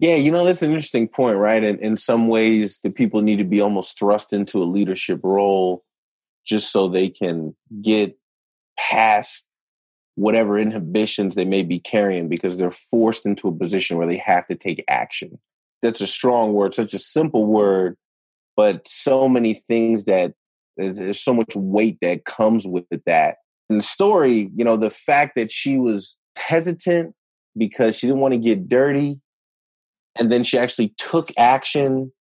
Yeah, you know, that's an interesting point, right? And in some ways, the people need to be almost thrust into a leadership role just so they can get past whatever inhibitions they may be carrying because they're forced into a position where they have to take action. That's a strong word, such a simple word, but so many things that eh, there's so much weight that comes with that. And the story, you know, the fact that she was hesitant because she didn't want to get dirty and then she actually took action.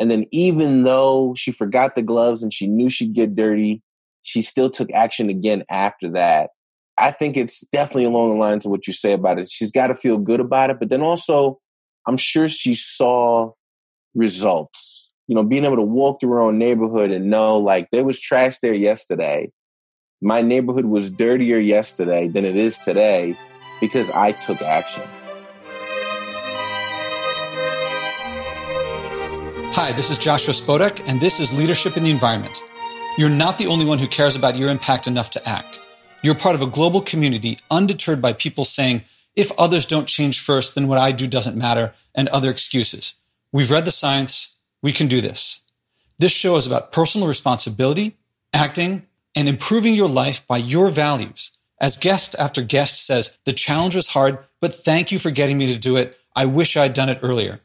And then even though she forgot the gloves and she knew she'd get dirty she still took action again after that. I think it's definitely along the lines of what you say about it. She's got to feel good about it but then also i'm sure she saw results. You know being able to walk through her own neighborhood and know like there was trash there yesterday. My neighborhood was dirtier yesterday than it is today because i took action Hi, this is Joshua Spodek, and this is Leadership in the Environment. You're not the only one who cares about your impact enough to act. You're part of a global community undeterred by people saying, if others don't change first, then what I do doesn't matter, and other excuses. We've read the science. We can do this. This show is about personal responsibility, acting, and improving your life by your values. As guest after guest says, the challenge was hard, but thank you for getting me to do it. I wish I'd done it earlier.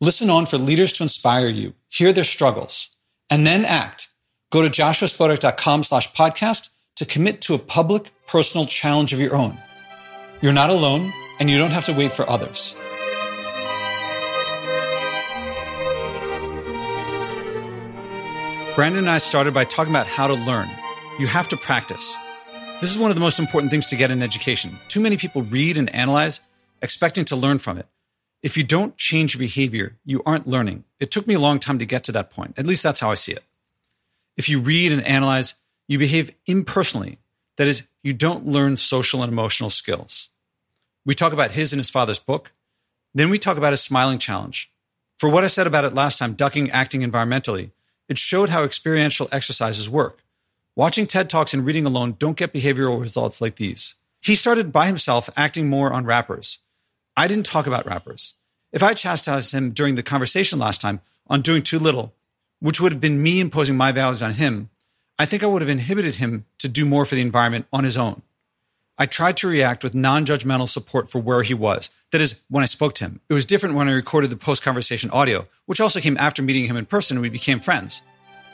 Listen on for leaders to inspire you, hear their struggles, and then act. Go to joshuaspodek.com slash podcast to commit to a public personal challenge of your own. You're not alone, and you don't have to wait for others. Brandon and I started by talking about how to learn. You have to practice. This is one of the most important things to get in education. Too many people read and analyze, expecting to learn from it if you don't change your behavior, you aren't learning. It took me a long time to get to that point. At least that's how I see it. If you read and analyze, you behave impersonally. That is, you don't learn social and emotional skills. We talk about his and his father's book. Then we talk about his smiling challenge. For what I said about it last time, ducking acting environmentally, it showed how experiential exercises work. Watching TED Talks and reading alone don't get behavioral results like these. He started by himself acting more on wrappers. I didn't talk about wrappers. If I chastised him during the conversation last time on doing too little, which would have been me imposing my values on him, I think I would have inhibited him to do more for the environment on his own. I tried to react with non judgmental support for where he was. That is, when I spoke to him. It was different when I recorded the post conversation audio, which also came after meeting him in person and we became friends.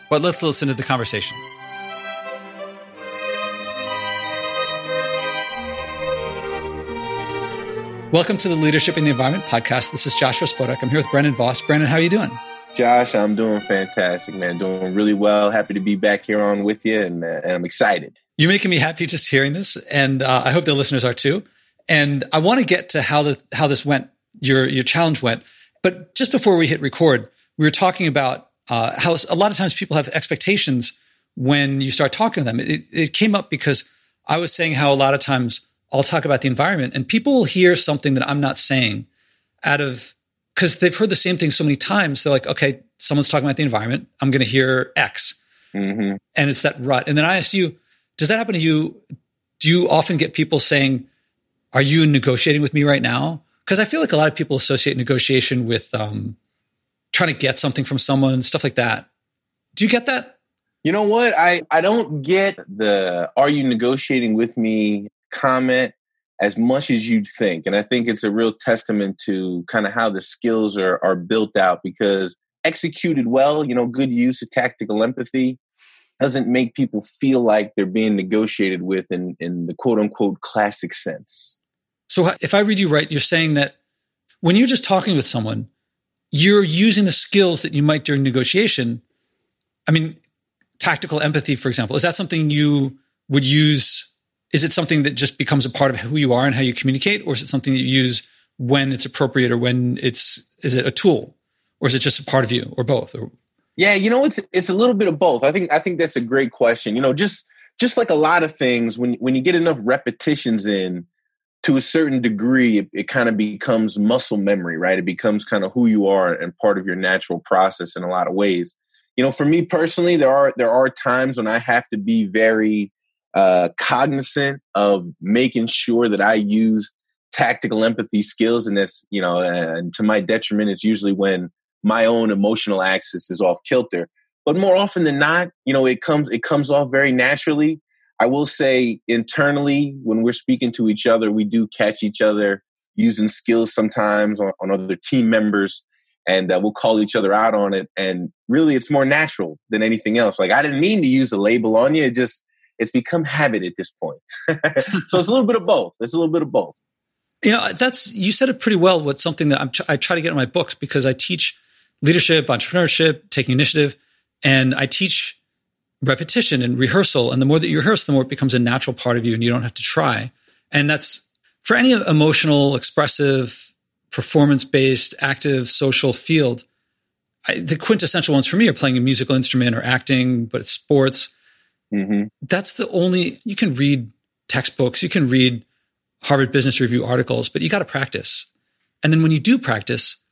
But let's listen to the conversation. Welcome to the Leadership in the Environment podcast. This is Joshua Spodek. I'm here with Brandon Voss. Brandon, how are you doing? Josh, I'm doing fantastic, man. Doing really well. Happy to be back here on with you, and, uh, and I'm excited. You're making me happy just hearing this, and uh, I hope the listeners are too. And I want to get to how the how this went, your your challenge went. But just before we hit record, we were talking about uh, how a lot of times people have expectations when you start talking to them. It, it came up because I was saying how a lot of times I'll talk about the environment and people will hear something that I'm not saying out of because they've heard the same thing so many times. They're like, okay, someone's talking about the environment. I'm going to hear X. Mm-hmm. And it's that rut. And then I ask you, does that happen to you? Do you often get people saying, are you negotiating with me right now? Because I feel like a lot of people associate negotiation with um, trying to get something from someone, stuff like that. Do you get that? You know what? I, I don't get the are you negotiating with me comment as much as you'd think. And I think it's a real testament to kind of how the skills are, are built out because executed well, you know, good use of tactical empathy doesn't make people feel like they're being negotiated with in, in the quote unquote classic sense. So if I read you right, you're saying that when you're just talking with someone, you're using the skills that you might during negotiation. I mean, tactical empathy, for example, is that something you would use is it something that just becomes a part of who you are and how you communicate or is it something that you use when it's appropriate or when it's is it a tool or is it just a part of you or both or? Yeah you know it's it's a little bit of both. I think i think that's a great question. You know just just like a lot of things when when you get enough repetitions in to a certain degree it, it kind of becomes muscle memory right? It becomes kind of who you are and part of your natural process in a lot of ways. You know for me personally there are there are times when i have to be very uh, cognizant of making sure that I use tactical empathy skills, and that's you know, and to my detriment, it's usually when my own emotional axis is off kilter. But more often than not, you know, it comes it comes off very naturally. I will say internally, when we're speaking to each other, we do catch each other using skills sometimes on, on other team members, and uh, we'll call each other out on it. And really, it's more natural than anything else. Like I didn't mean to use a label on you; it just it's become habit at this point. so it's a little bit of both. It's a little bit of both. You know, that's you said it pretty well. With something that I'm, I try to get in my books because I teach leadership, entrepreneurship, taking initiative, and I teach repetition and rehearsal. And the more that you rehearse, the more it becomes a natural part of you, and you don't have to try. And that's for any emotional, expressive, performance based, active, social field. I, the quintessential ones for me are playing a musical instrument or acting, but it's sports. Mm-hmm. That's the only, you can read textbooks, you can read Harvard Business Review articles, but you got to practice. And then when you do practice,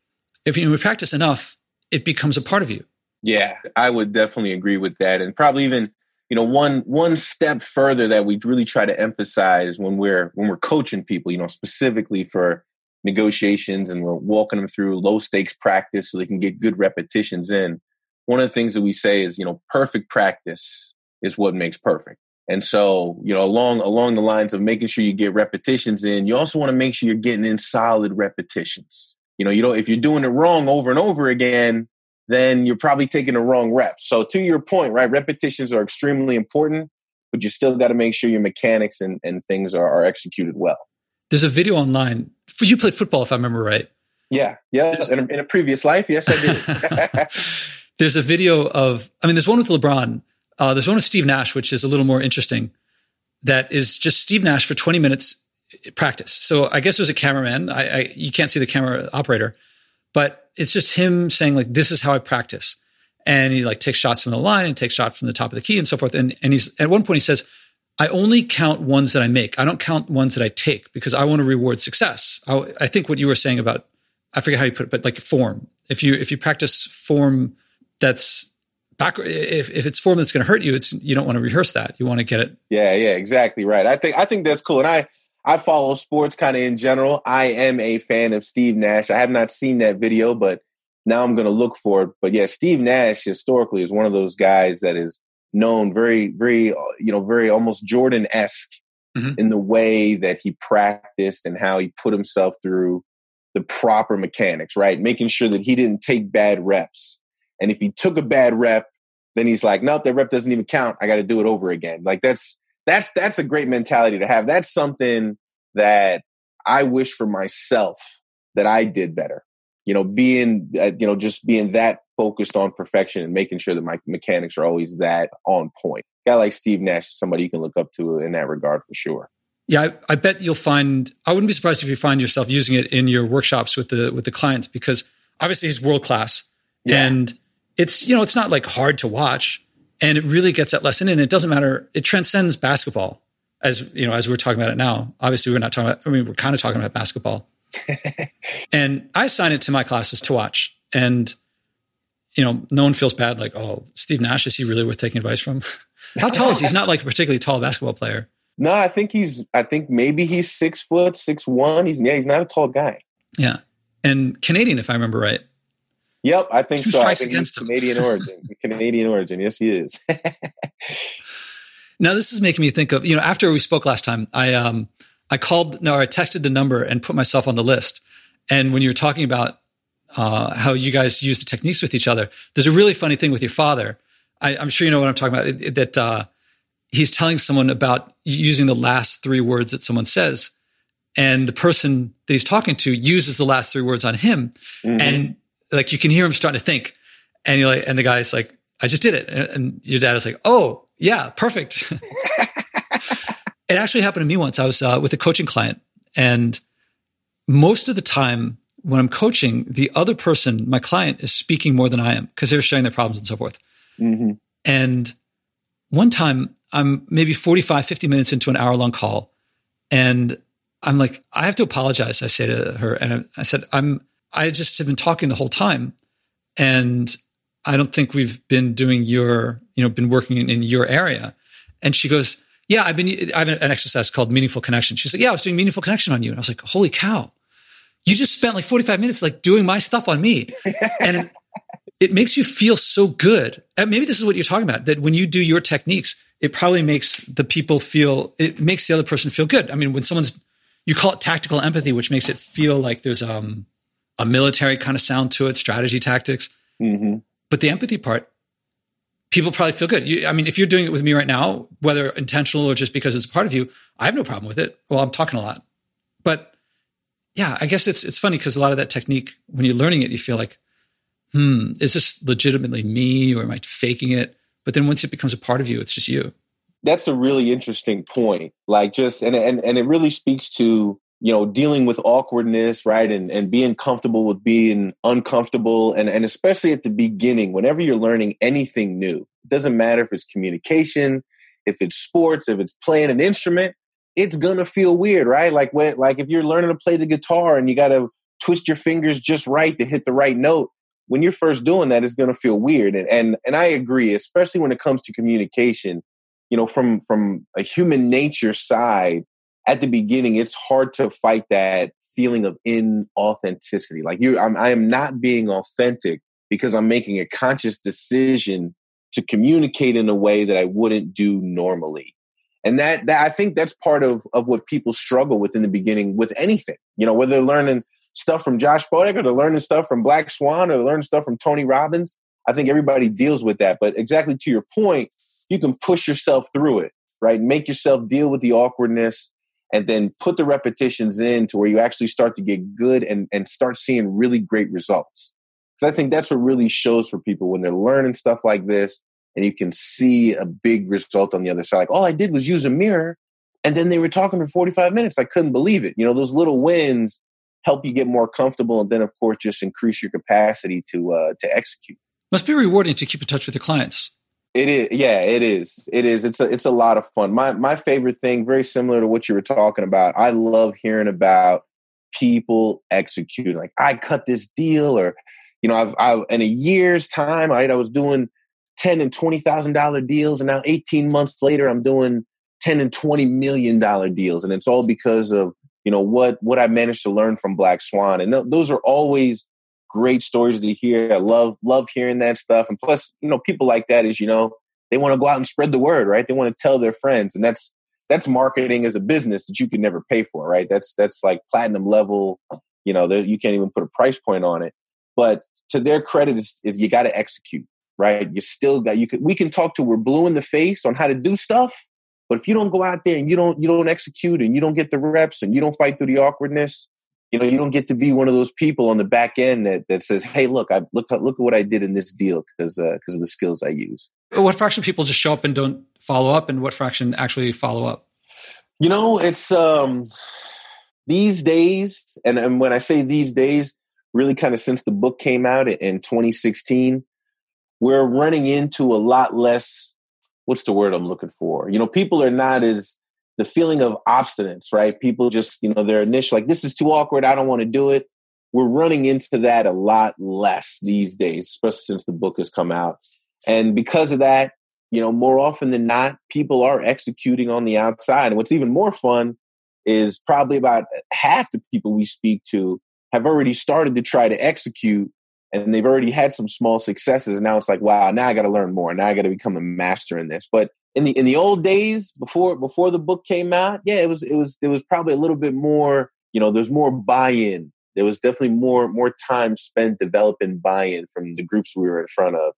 if you practice enough, it becomes a part of you. Yeah, I would definitely agree with that. And probably even, you know, one one step further that we really try to emphasize when we're when we're coaching people, you know, specifically for negotiations and we're walking them through low stakes practice so they can get good repetitions in. One of the things that we say is, you know, perfect practice is what makes perfect. And so, you know, along along the lines of making sure you get repetitions in, you also want to make sure you're getting in solid repetitions. You know, you know, if you're doing it wrong over and over again, then you're probably taking the wrong reps. So to your point, right, repetitions are extremely important, but you still got to make sure your mechanics and, and things are, are executed well. There's a video online. For you played football, if I remember right. Yeah, yeah. In a, in a previous life, yes, I did. there's a video of, I mean, there's one with LeBron. Uh, there's one with Steve Nash, which is a little more interesting. That is just Steve Nash for 20 minutes practice. So I guess there's a cameraman. I, I you can't see the camera operator, but it's just him saying like, "This is how I practice," and he like takes shots from the line and takes shots from the top of the key and so forth. And and he's at one point he says, "I only count ones that I make. I don't count ones that I take because I want to reward success." I, I think what you were saying about I forget how you put it, but like form. If you if you practice form that's back if, if it's form that's going to hurt you it's you don't want to rehearse that you want to get it yeah yeah exactly right i think i think that's cool and i I follow sports kind of in general. I am a fan of Steve Nash. I have not seen that video, but now I'm going to look for it. But yeah, Steve Nash historically is one of those guys that is known very, very, you know, very almost Jordan esque mm-hmm. in the way that he practiced and how he put himself through the proper mechanics, right? Making sure that he didn't take bad reps. And if he took a bad rep, then he's like, nope, that rep doesn't even count. I got to do it over again. Like that's that's that's a great mentality to have. That's something that I wish for myself that I did better. You know, being uh, you know just being that focused on perfection and making sure that my mechanics are always that on point. A guy like Steve Nash is somebody you can look up to in that regard for sure. Yeah, I, I, bet you'll find. I wouldn't be surprised if you find yourself using it in your workshops with the with the clients because obviously he's world class, yeah. and it's you know it's not like hard to watch and it really gets that lesson in. It doesn't matter; it transcends basketball. As you know, as we're talking about it now, obviously we're not talking about. I mean, we're kind of talking about basketball. and I assign it to my classes to watch, and you know, no one feels bad. Like, oh, Steve Nash is he really worth taking advice from? How tall is he? He's not like a particularly tall basketball player. No, I think he's. I think maybe he's six foot, six one. He's yeah, he's not a tall guy. Yeah, and Canadian, if I remember right. Yep, I think Two so. I think he's Canadian origin. Canadian origin. Yes, he is. now this is making me think of you know after we spoke last time, I um I called no I texted the number and put myself on the list. And when you were talking about uh, how you guys use the techniques with each other, there's a really funny thing with your father. I, am sure you know what I'm talking about. It, it, that uh, he's telling someone about using the last three words that someone says, and the person that he's talking to uses the last three words on him, mm-hmm. and like you can hear him starting to think, and you're like, and the guy's like, I just did it, and, and your dad is like, oh yeah, perfect. it actually happened to me once. I was uh, with a coaching client, and most of the time when I'm coaching, the other person, my client, is speaking more than I am because they're sharing their problems and so forth. Mm-hmm. And one time, I'm maybe 45, 50 minutes into an hour long call, and I'm like, I have to apologize. I say to her, and I said, I'm I just have been talking the whole time. And I don't think we've been doing your, you know, been working in, in your area. And she goes, yeah, I've been, I have an exercise called meaningful connection. She's like, yeah, I was doing meaningful connection on you. And I was like, holy cow, you just spent like 45 minutes like doing my stuff on me. and it, it makes you feel so good. And maybe this is what you're talking about, that when you do your techniques, it probably makes the people feel, it makes the other person feel good. I mean, when someone's, you call it tactical empathy, which makes it feel like there's um, a military kind of sound to it, strategy tactics. Mm-hmm. But the empathy part, people probably feel good. You, I mean, if you're doing it with me right now, whether intentional or just because it's a part of you, I have no problem with it. Well, I'm talking a lot, but yeah, I guess it's it's funny because a lot of that technique, when you're learning it, you feel like, hmm, is this legitimately me or am I faking it? But then once it becomes a part of you, it's just you. That's a really interesting point. Like just and and and it really speaks to you know dealing with awkwardness right and and being comfortable with being uncomfortable and and especially at the beginning whenever you're learning anything new it doesn't matter if it's communication if it's sports if it's playing an instrument it's gonna feel weird right? Like when like if you're learning to play the guitar and you gotta twist your fingers just right to hit the right note when you're first doing that it's gonna feel weird and and, and i agree especially when it comes to communication you know from from a human nature side at the beginning, it's hard to fight that feeling of inauthenticity. Like you, I'm, I am not being authentic because I'm making a conscious decision to communicate in a way that I wouldn't do normally. And that, that I think that's part of, of what people struggle with in the beginning with anything, you know, whether they're learning stuff from Josh Spodek or they're learning stuff from Black Swan or learning stuff from Tony Robbins. I think everybody deals with that. But exactly to your point, you can push yourself through it, right? Make yourself deal with the awkwardness and then put the repetitions in to where you actually start to get good and, and start seeing really great results. Because I think that's what really shows for people when they're learning stuff like this and you can see a big result on the other side. Like, all I did was use a mirror and then they were talking for 45 minutes. I couldn't believe it. You know, those little wins help you get more comfortable and then of course just increase your capacity to uh, to execute. Must be rewarding to keep in touch with your clients. It is, yeah, it is. It is. It's a, it's a lot of fun. My, my favorite thing, very similar to what you were talking about. I love hearing about people executing. Like I cut this deal, or you know, I've, I in a year's time, right, I was doing ten and twenty thousand dollar deals, and now eighteen months later, I'm doing ten and twenty million dollar deals, and it's all because of you know what what I managed to learn from Black Swan, and th- those are always great stories to hear. I love love hearing that stuff. And plus, you know, people like that is you know they want to go out and spread the word, right? They want to tell their friends, and that's that's marketing as a business that you can never pay for, right? That's that's like platinum level. You know, you can't even put a price point on it. But to their credit, is you got to execute, right? You still got you can we can talk to we're blue in the face on how to do stuff, but if you don't go out there and you don't you don't execute and you don't get the reps and you don't fight through the awkwardness, you know, you don't get to be one of those people on the back end that, that says, "Hey, look, I look look at what I did in this deal because because uh, of the skills I use." What fraction of people just show up and don't follow up, and what fraction actually follow up? You know, it's um, these days, and, and when I say these days, really kind of since the book came out in 2016, we're running into a lot less. What's the word I'm looking for? You know, people are not as the feeling of obstinance, right? People just, you know, their initial like, this is too awkward. I don't want to do it. We're running into that a lot less these days, especially since the book has come out. And because of that, you know, more often than not, people are executing on the outside. And what's even more fun is probably about half the people we speak to have already started to try to execute and they've already had some small successes. Now it's like, wow, now I got to learn more. Now I got to become a master in this. But in the in the old days before before the book came out, yeah, it was it was it was probably a little bit more. You know, there's more buy-in. There was definitely more more time spent developing buy-in from the groups we were in front of.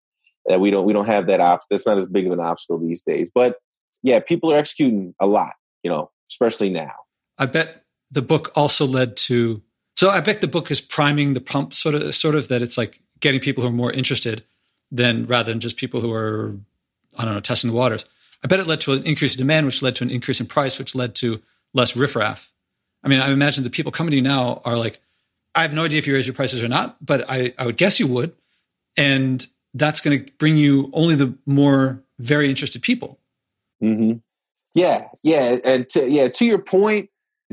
That we don't we don't have that obstacle. That's not as big of an obstacle these days. But yeah, people are executing a lot. You know, especially now. I bet the book also led to. So I bet the book is priming the pump, sort of, sort of that it's like getting people who are more interested than rather than just people who are, I don't know, testing the waters. I bet it led to an increase in demand, which led to an increase in price, which led to less riffraff. I mean, I imagine the people coming to you now are like, I have no idea if you raise your prices or not, but I, I would guess you would. And that's going to bring you only the more very interested people. Mm-hmm. Yeah, yeah, and to, yeah, to your point,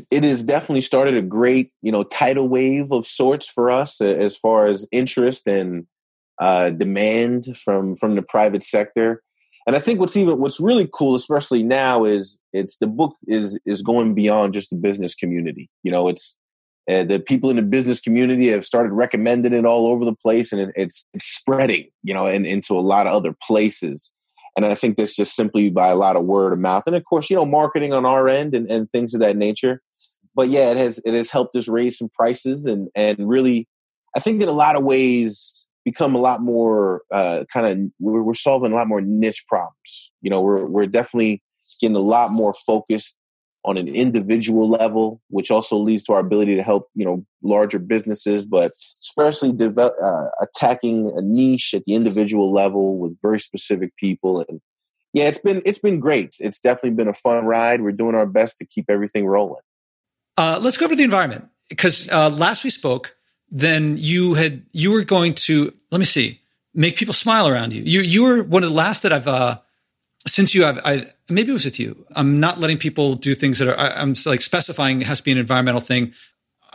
it has definitely started a great, you know, tidal wave of sorts for us as far as interest and uh, demand from from the private sector. And I think what's even what's really cool, especially now, is it's the book is is going beyond just the business community. You know, it's uh, the people in the business community have started recommending it all over the place, and it, it's, it's spreading. You know, and into a lot of other places. And I think that's just simply by a lot of word of mouth, and of course, you know, marketing on our end and, and things of that nature. But yeah, it has it has helped us raise some prices and and really, I think in a lot of ways become a lot more uh, kind of we're, we're, solving a lot more niche problems. You know, we're we're definitely getting a lot more focused on an individual level, which also leads to our ability to help you know larger businesses, but especially develop, uh, attacking a niche at the individual level with very specific people. And yeah, it's been it's been great. It's definitely been a fun ride. We're doing our best to keep everything rolling. Uh, let's go over the environment because uh, last we spoke then you had you were going to let me see make people smile around you. You you were one of the last that I've uh, since you have I maybe it was with you. I'm not letting people do things that are I, am like specifying it has to be an environmental thing.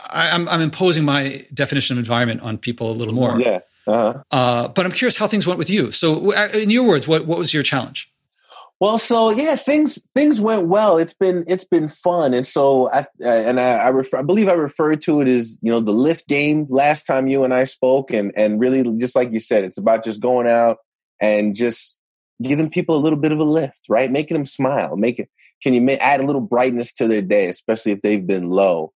I, am I'm, I'm imposing my definition of environment on people a little more. Yeah. Uh-huh. Uh, but I'm curious how things went with you. So, uh, in your words, what what was your challenge? Well, so yeah, things things went well. It's been it's been fun, and so I and I I, refer, I believe I referred to it as you know the lift game last time you and I spoke, and and really just like you said, it's about just going out and just giving people a little bit of a lift, right? Making them smile, make it. Can you add a little brightness to their day, especially if they've been low?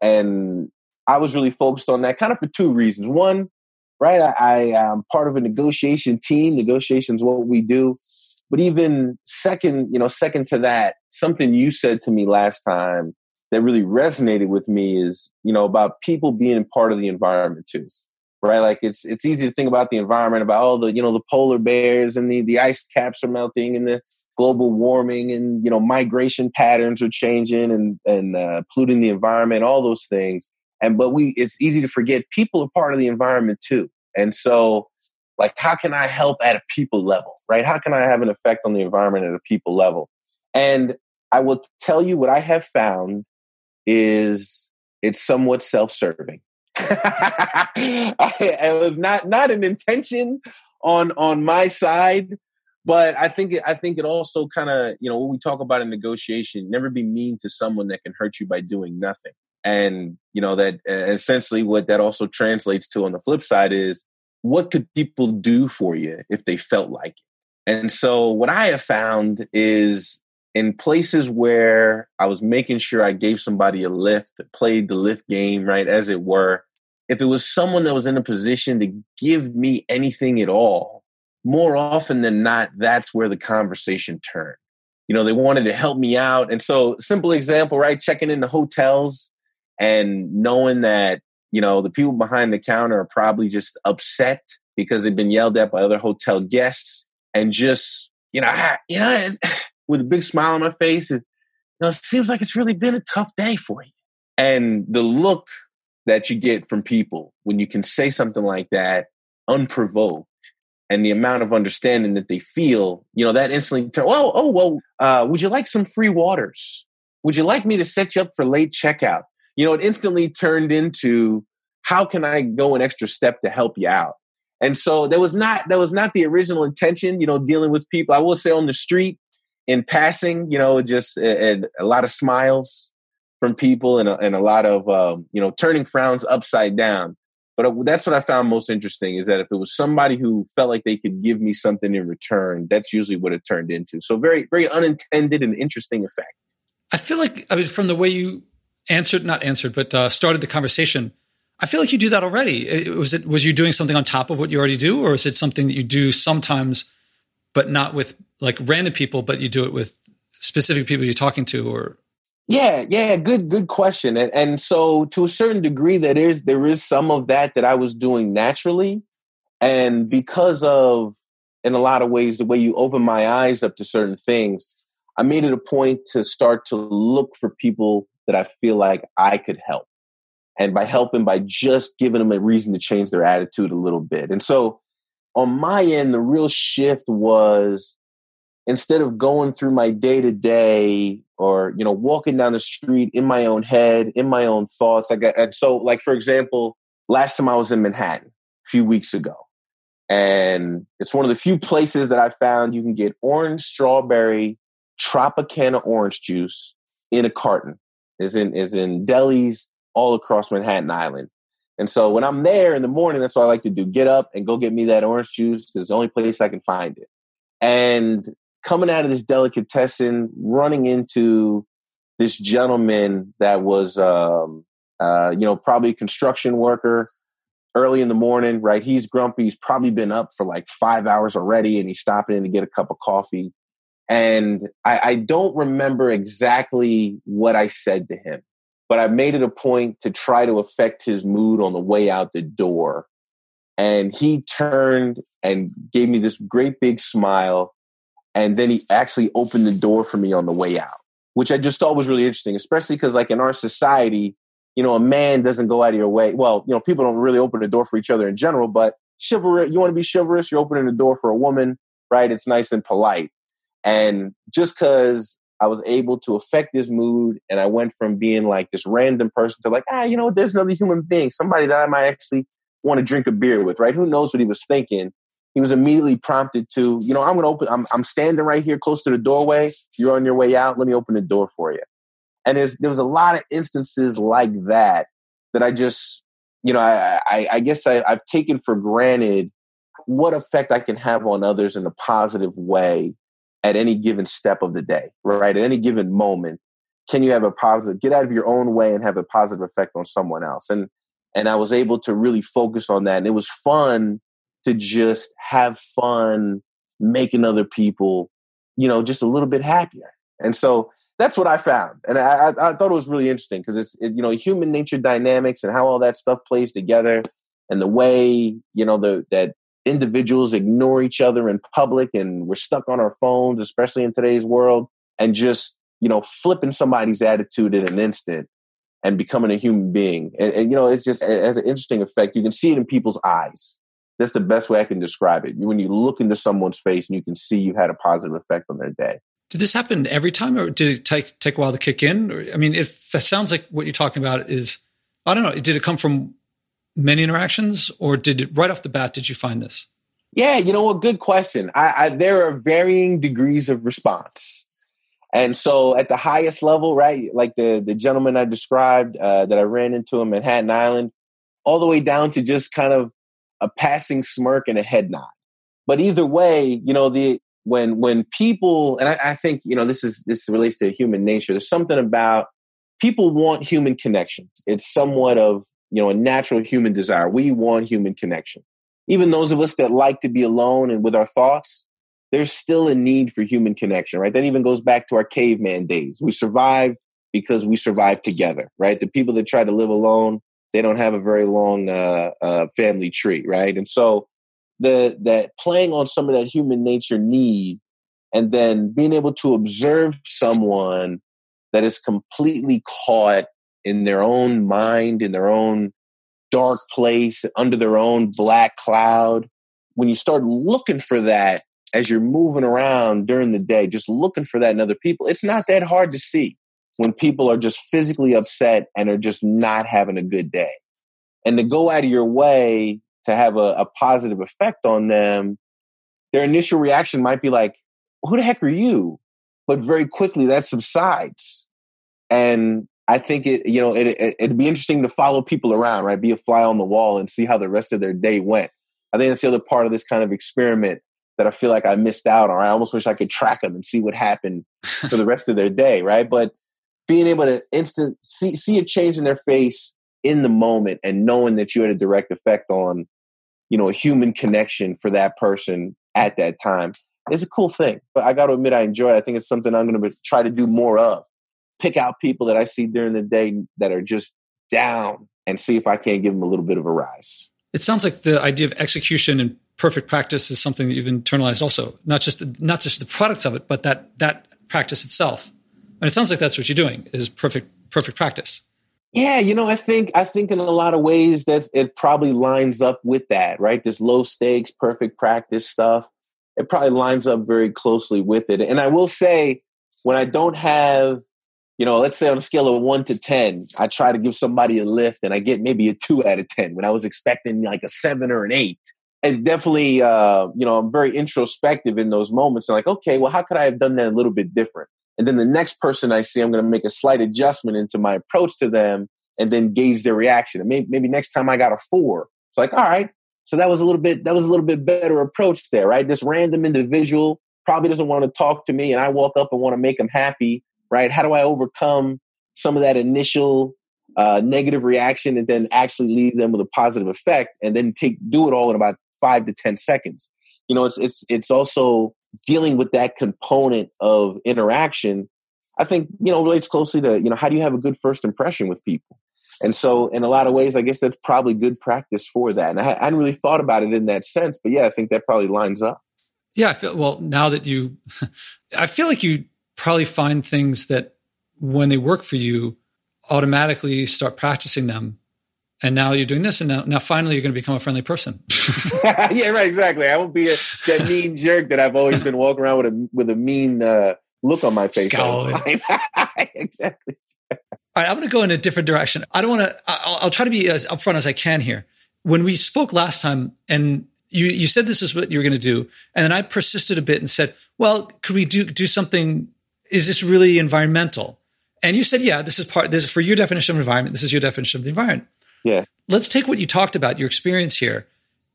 And I was really focused on that, kind of for two reasons. One, right, I, I am part of a negotiation team. Negotiations, what we do but even second, you know, second to that, something you said to me last time that really resonated with me is, you know, about people being part of the environment too. Right? Like it's it's easy to think about the environment, about all the, you know, the polar bears and the, the ice caps are melting and the global warming and, you know, migration patterns are changing and, and uh, polluting the environment, all those things. And but we it's easy to forget people are part of the environment too. And so like how can i help at a people level right? How can i have an effect on the environment at a people level? And i will tell you what i have found is it's somewhat self-serving. It was not not an intention on on my side but i think it, i think it also kind of you know when we talk about a negotiation never be mean to someone that can hurt you by doing nothing. And you know that essentially what that also translates to on the flip side is what could people do for you if they felt like it? And so what I have found is in places where I was making sure I gave somebody a lift, played the lift game, right, as it were, if it was someone that was in a position to give me anything at all, more often than not, that's where the conversation turned. You know, they wanted to help me out. And so, simple example, right? Checking into hotels and knowing that you know, the people behind the counter are probably just upset because they've been yelled at by other hotel guests and just, you know, I, you know, with a big smile on my face, it, you know, it seems like it's really been a tough day for you. And the look that you get from people when you can say something like that unprovoked and the amount of understanding that they feel, you know, that instantly turn, oh, oh, well, uh, would you like some free waters? Would you like me to set you up for late checkout? You know, it instantly turned into how can I go an extra step to help you out? And so that was not that was not the original intention, you know, dealing with people. I will say on the street in passing, you know, just a, a lot of smiles from people and a, and a lot of um, you know turning frowns upside down. But uh, that's what I found most interesting is that if it was somebody who felt like they could give me something in return, that's usually what it turned into. So very very unintended and interesting effect. I feel like I mean from the way you answered, not answered, but uh, started the conversation. I feel like you do that already. Was it was you doing something on top of what you already do, or is it something that you do sometimes, but not with like random people, but you do it with specific people you're talking to, or yeah, yeah, good, good question. And and so to a certain degree, that is there is some of that that I was doing naturally, and because of in a lot of ways the way you open my eyes up to certain things, I made it a point to start to look for people that I feel like I could help. And by helping, by just giving them a reason to change their attitude a little bit. And so on my end, the real shift was instead of going through my day to day or, you know, walking down the street in my own head, in my own thoughts. I got, and so like, for example, last time I was in Manhattan a few weeks ago, And it's one of the few places that I found you can get orange strawberry Tropicana orange juice in a carton. Is in is in delis all across Manhattan Island. And so when I'm there in the morning, that's what I like to do. Get up and go get me that orange juice because it's the only place I can find it. And coming out of this delicatessen, running into this gentleman that was, um, uh, you know, probably a construction worker early in the morning, right? He's grumpy. He's probably been up for like five hours already and he's stopping in to get a cup of coffee. And I, I don't remember exactly what I said to him, but I made it a point to try to affect his mood on the way out the door. And he turned and gave me this great big smile. And then he actually opened the door for me on the way out, which I just thought was really interesting, especially because, like, in our society, you know, a man doesn't go out of your way. Well, you know, people don't really open the door for each other in general, but chivalrous, you want to be chivalrous, you're opening the door for a woman, right? It's nice and polite. And just because I was able to affect this mood and I went from being like this random person to like, ah, you know there's another human being, somebody that I might actually want to drink a beer with, right? Who knows what he was thinking? He was immediately prompted to, you know, I'm going to open, I'm, I'm standing right here close to the doorway. You're on your way out. Let me open the door for you. And there's, there was a lot of instances like that that I just, you know, I, I, I guess I, I've taken for granted what effect I can have on others in a positive way at any given step of the day, right? At any given moment, can you have a positive, get out of your own way and have a positive effect on someone else? And, and I was able to really focus on that. And it was fun to just have fun making other people, you know, just a little bit happier. And so that's what I found, and I, I, thought it was really interesting because it's it, you know human nature dynamics and how all that stuff plays together, and the way you know the that individuals ignore each other in public, and we're stuck on our phones, especially in today's world, and just you know flipping somebody's attitude in an instant and becoming a human being, and, and you know it's just it has an interesting effect. You can see it in people's eyes. That's the best way I can describe it. When you look into someone's face and you can see you had a positive effect on their day. Did this happen every time, or did it take take a while to kick in? Or, I mean, if that sounds like what you're talking about is, I don't know, did it come from many interactions, or did it right off the bat? Did you find this? Yeah, you know a Good question. I, I, there are varying degrees of response, and so at the highest level, right, like the the gentleman I described uh, that I ran into in Manhattan Island, all the way down to just kind of a passing smirk and a head nod. But either way, you know, the when when people and I, I, think you know this is this relates to human nature there's something about people want human connection it's somewhat of you know a natural human desire. We want human connection. Even those of us that like to be alone and with our thoughts there's still a need for human connection right? That even goes back to our caveman days. We survived because we survived together right? The people that try to live alone they don't have a very long uh, uh, family tree right? And so the that playing on some of that human nature need and then being able to observe someone that is completely caught in their own mind in their own dark place under their own black cloud when you start looking for that as you're moving around during the day just looking for that in other people it's not that hard to see when people are just physically upset and are just not having a good day and to go out of your way to have a, a positive effect on them, their initial reaction might be like, who the heck are you? But very quickly that subsides. And I think it, you know, it, it, it'd be interesting to follow people around, right? Be a fly on the wall and see how the rest of their day went. I think that's the other part of this kind of experiment that I feel like I missed out on. I almost wish I could track them and see what happened for the rest of their day, right? But being able to instant see see a change in their face in the moment and knowing that you had a direct effect on you know, a human connection for that person at that time is a cool thing. But I got to admit, I enjoy it. I think it's something I'm going to try to do more of. Pick out people that I see during the day that are just down and see if I can't give them a little bit of a rise. It sounds like the idea of execution and perfect practice is something that you've internalized also, not just the, not just the products of it, but that that practice itself. And it sounds like that's what you're doing is perfect perfect practice. Yeah, you know, I think I think in a lot of ways that it probably lines up with that, right? This low stakes, perfect practice stuff. It probably lines up very closely with it. And I will say, when I don't have, you know, let's say on a scale of one to ten, I try to give somebody a lift and I get maybe a two out of ten when I was expecting like a seven or an eight. it's definitely uh, you know I'm very introspective in those moments. And like okay well how could I have done that a little bit different? And then the next person I see I'm going to make a slight adjustment into my approach to them and then gauge their reaction. And maybe, maybe next time I got a four it's like all right so that was a little bit that was a little bit better approach there right? This random individual probably doesn't want to talk to me and I walk up and want to make them happy right? How do I overcome some of that initial uh, negative reaction and then actually leave them with a positive effect and then take do it all in about five to ten seconds? You know it's it's it's also dealing with that component of interaction i think you know relates closely to you know how do you have a good first impression with people? And so in a lot of ways i guess that's probably good practice for that. And i, I hadn't really thought about it in that sense but yeah i think that probably lines up. Yeah i feel well now that you i feel like you probably find things that when they work for you automatically start practicing them. And now you're doing this and now, now finally you're going to become a friendly person. Yeah right exactly. I won't be a, that mean jerk that i've always been walking around with a with a mean uh, look on my face exactly. All right i'm going to go in a different direction. I don't want to I'll, I'll try to be as upfront as i can here. When we spoke last time and you you said this is what you were going to do and then i persisted a bit and said well could we do do something is this really environmental and you said, yeah, this is part, this is for your definition of environment. This is your definition of the environment. Yeah. Let's take what you talked about, your experience here.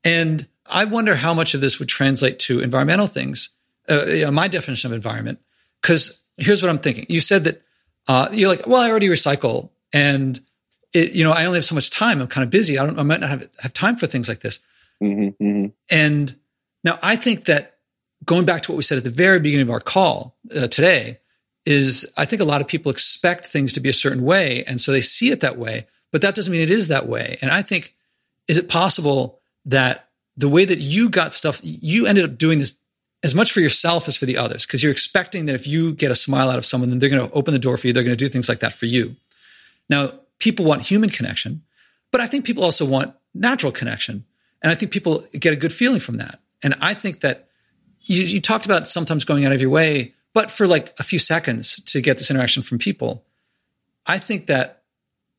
And I wonder how much of this would translate to environmental things, uh, you know, my definition of environment. Because here's what I'm thinking. You said that uh, you're like, well, I already recycle and it, you know, I only have so much time. I'm kind of busy. I don't, I might not have, have time for things like this. Mm-hmm, mm-hmm. And now I think that going back to what we said at the very beginning of our call uh, today, is I think a lot of people expect things to be a certain way. And so they see it that way, but that doesn't mean it is that way. And I think, is it possible that the way that you got stuff, you ended up doing this as much for yourself as for the others? Because you're expecting that if you get a smile out of someone, then they're going to open the door for you. They're going to do things like that for you. Now, people want human connection, but I think people also want natural connection. And I think people get a good feeling from that. And I think that you, you talked about sometimes going out of your way but for like a few seconds to get this interaction from people, I think that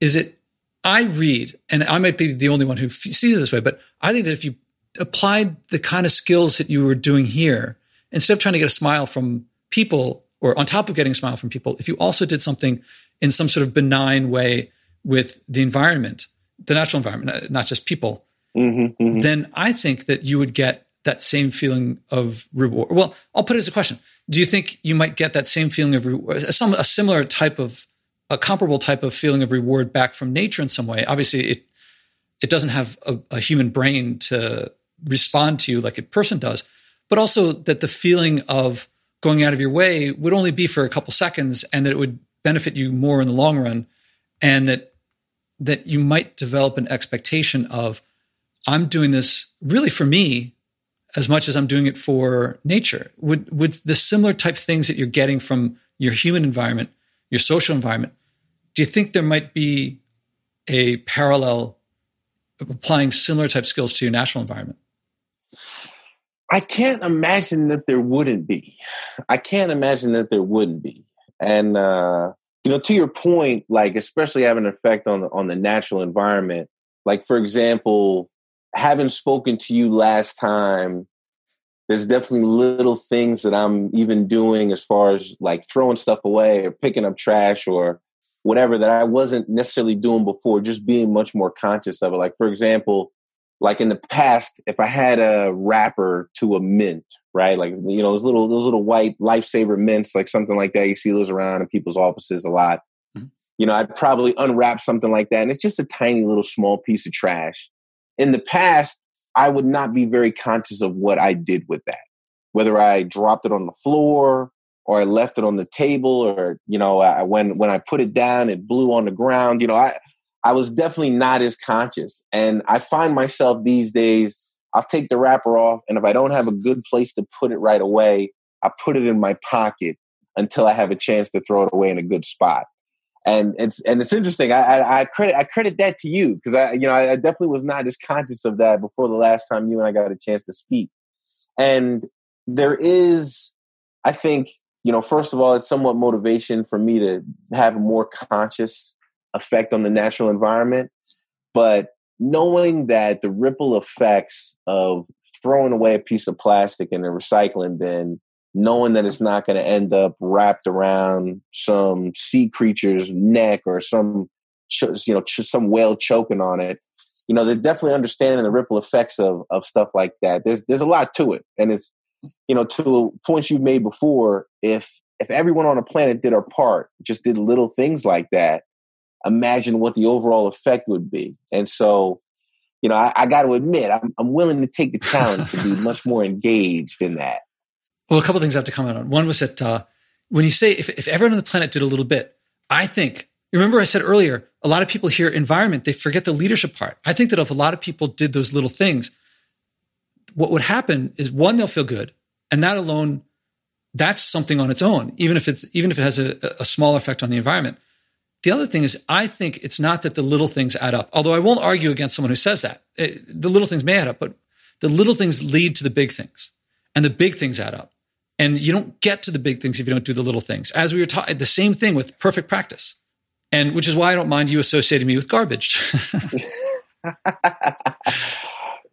is it. I read, and I might be the only one who sees it this way, but I think that if you applied the kind of skills that you were doing here, instead of trying to get a smile from people, or on top of getting a smile from people, if you also did something in some sort of benign way with the environment, the natural environment, not just people, mm-hmm, mm-hmm. then I think that you would get that same feeling of reward. Well, I'll put it as a question: Do you think you might get that same feeling of reward, some a similar type of a comparable type of feeling of reward back from nature in some way? Obviously, it it doesn't have a, a human brain to respond to you like a person does, but also that the feeling of going out of your way would only be for a couple seconds, and that it would benefit you more in the long run, and that that you might develop an expectation of I'm doing this really for me as much as I'm doing it for nature? Would would the similar type things that you're getting from your human environment, your social environment, do you think there might be a parallel applying similar type skills to your natural environment? I can't imagine that there wouldn't be. I can't imagine that there wouldn't be. And uh, you know, to your point, like especially having an effect on the, on the natural environment. Like for example, having spoken to you last time, there's definitely little things that I'm even doing as far as like throwing stuff away or picking up trash or whatever that I wasn't necessarily doing before, just being much more conscious of it. Like, for example, like in the past, if I had a wrapper to a mint, right? Like, you know, those little, those little white lifesaver mints, like something like that. You see those around in people's offices a lot. Mm-hmm. You know, I'd probably unwrap something like that. And it's just a tiny little small piece of trash in the past, I would not be very conscious of what I did with that, whether I dropped it on the floor or I left it on the table or, you know, I, when, when I put it down, it blew on the ground. You know, I, I was definitely not as conscious. And I find myself these days, I'll take the wrapper off. And if I don't have a good place to put it right away, I put it in my pocket until I have a chance to throw it away in a good spot and it's and it's interesting. I, I, I credit I credit that to you because I you know I, definitely was not as conscious of that before the last time you and I got a chance to speak. And there is, I think, you know, first of all, it's somewhat motivation for me to have a more conscious effect on the natural environment. But knowing that the ripple effects of throwing away a piece of plastic in the recycling bin, knowing that it's not going to end up wrapped around some sea creature's neck or some, you know, some whale choking on it. You know, they're definitely understanding the ripple effects of of stuff like that. There's there's a lot to it, and it's you know to points you've made before. If if everyone on the planet did our part, just did little things like that, imagine what the overall effect would be. And so you know, I, I got to admit, I'm, I'm willing to take the challenge to be much more engaged in that. Well, a couple things I have to comment on. One was that uh, when you say if, if everyone on the planet did a little bit, I think, remember I said earlier, a lot of people hear environment, they forget the leadership part. I think that if a lot of people did those little things, what would happen is one, they'll feel good. And that alone, that's something on its own, even if it's even if it has a, a small effect on the environment. The other thing is, I think it's not that the little things add up, although I won't argue against someone who says that. It, the little things may add up, but the little things lead to the big things, and the big things add up. And you don't get to the big things if you don't do the little things. As we were taught, the same thing with perfect practice. And which is why I don't mind you associating me with garbage.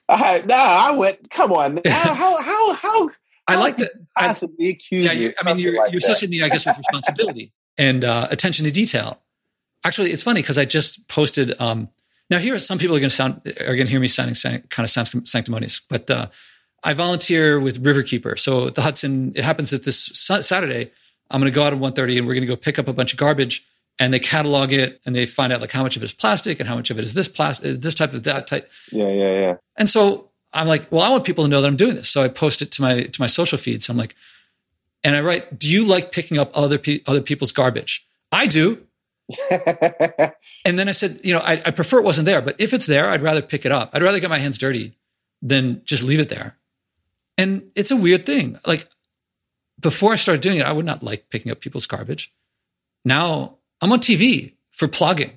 I, no, I went. Come on, how how how, how I like that. Possibly accuse yeah, you. I mean, you're, like you're associating me, I guess, with responsibility and uh, attention to detail. Actually, it's funny because I just posted. Um, now, here some people are going to sound are going to hear me sounding kind of sanctimonious, but uh, I volunteer with Riverkeeper. So the Hudson, it happens that this Saturday, I'm going to go out at 1.30 and we're going to go pick up a bunch of garbage and they catalog it and they find out like how much of it is plastic and how much of it is this plastic, uh, this type of that type. Yeah, yeah, yeah. And so I'm like, well, I want people to know that I'm doing this. So I post it to my to my social feeds. I'm like, and I write, do you like picking up other pe- other people's garbage? I do. and then I said, you know, I, I, prefer it wasn't there, but if it's there, I'd rather pick it up. I'd rather get my hands dirty than just leave it there. And it's a weird thing. Like before I started doing it, I would not like picking up people's garbage. Now I'm on TV for plogging.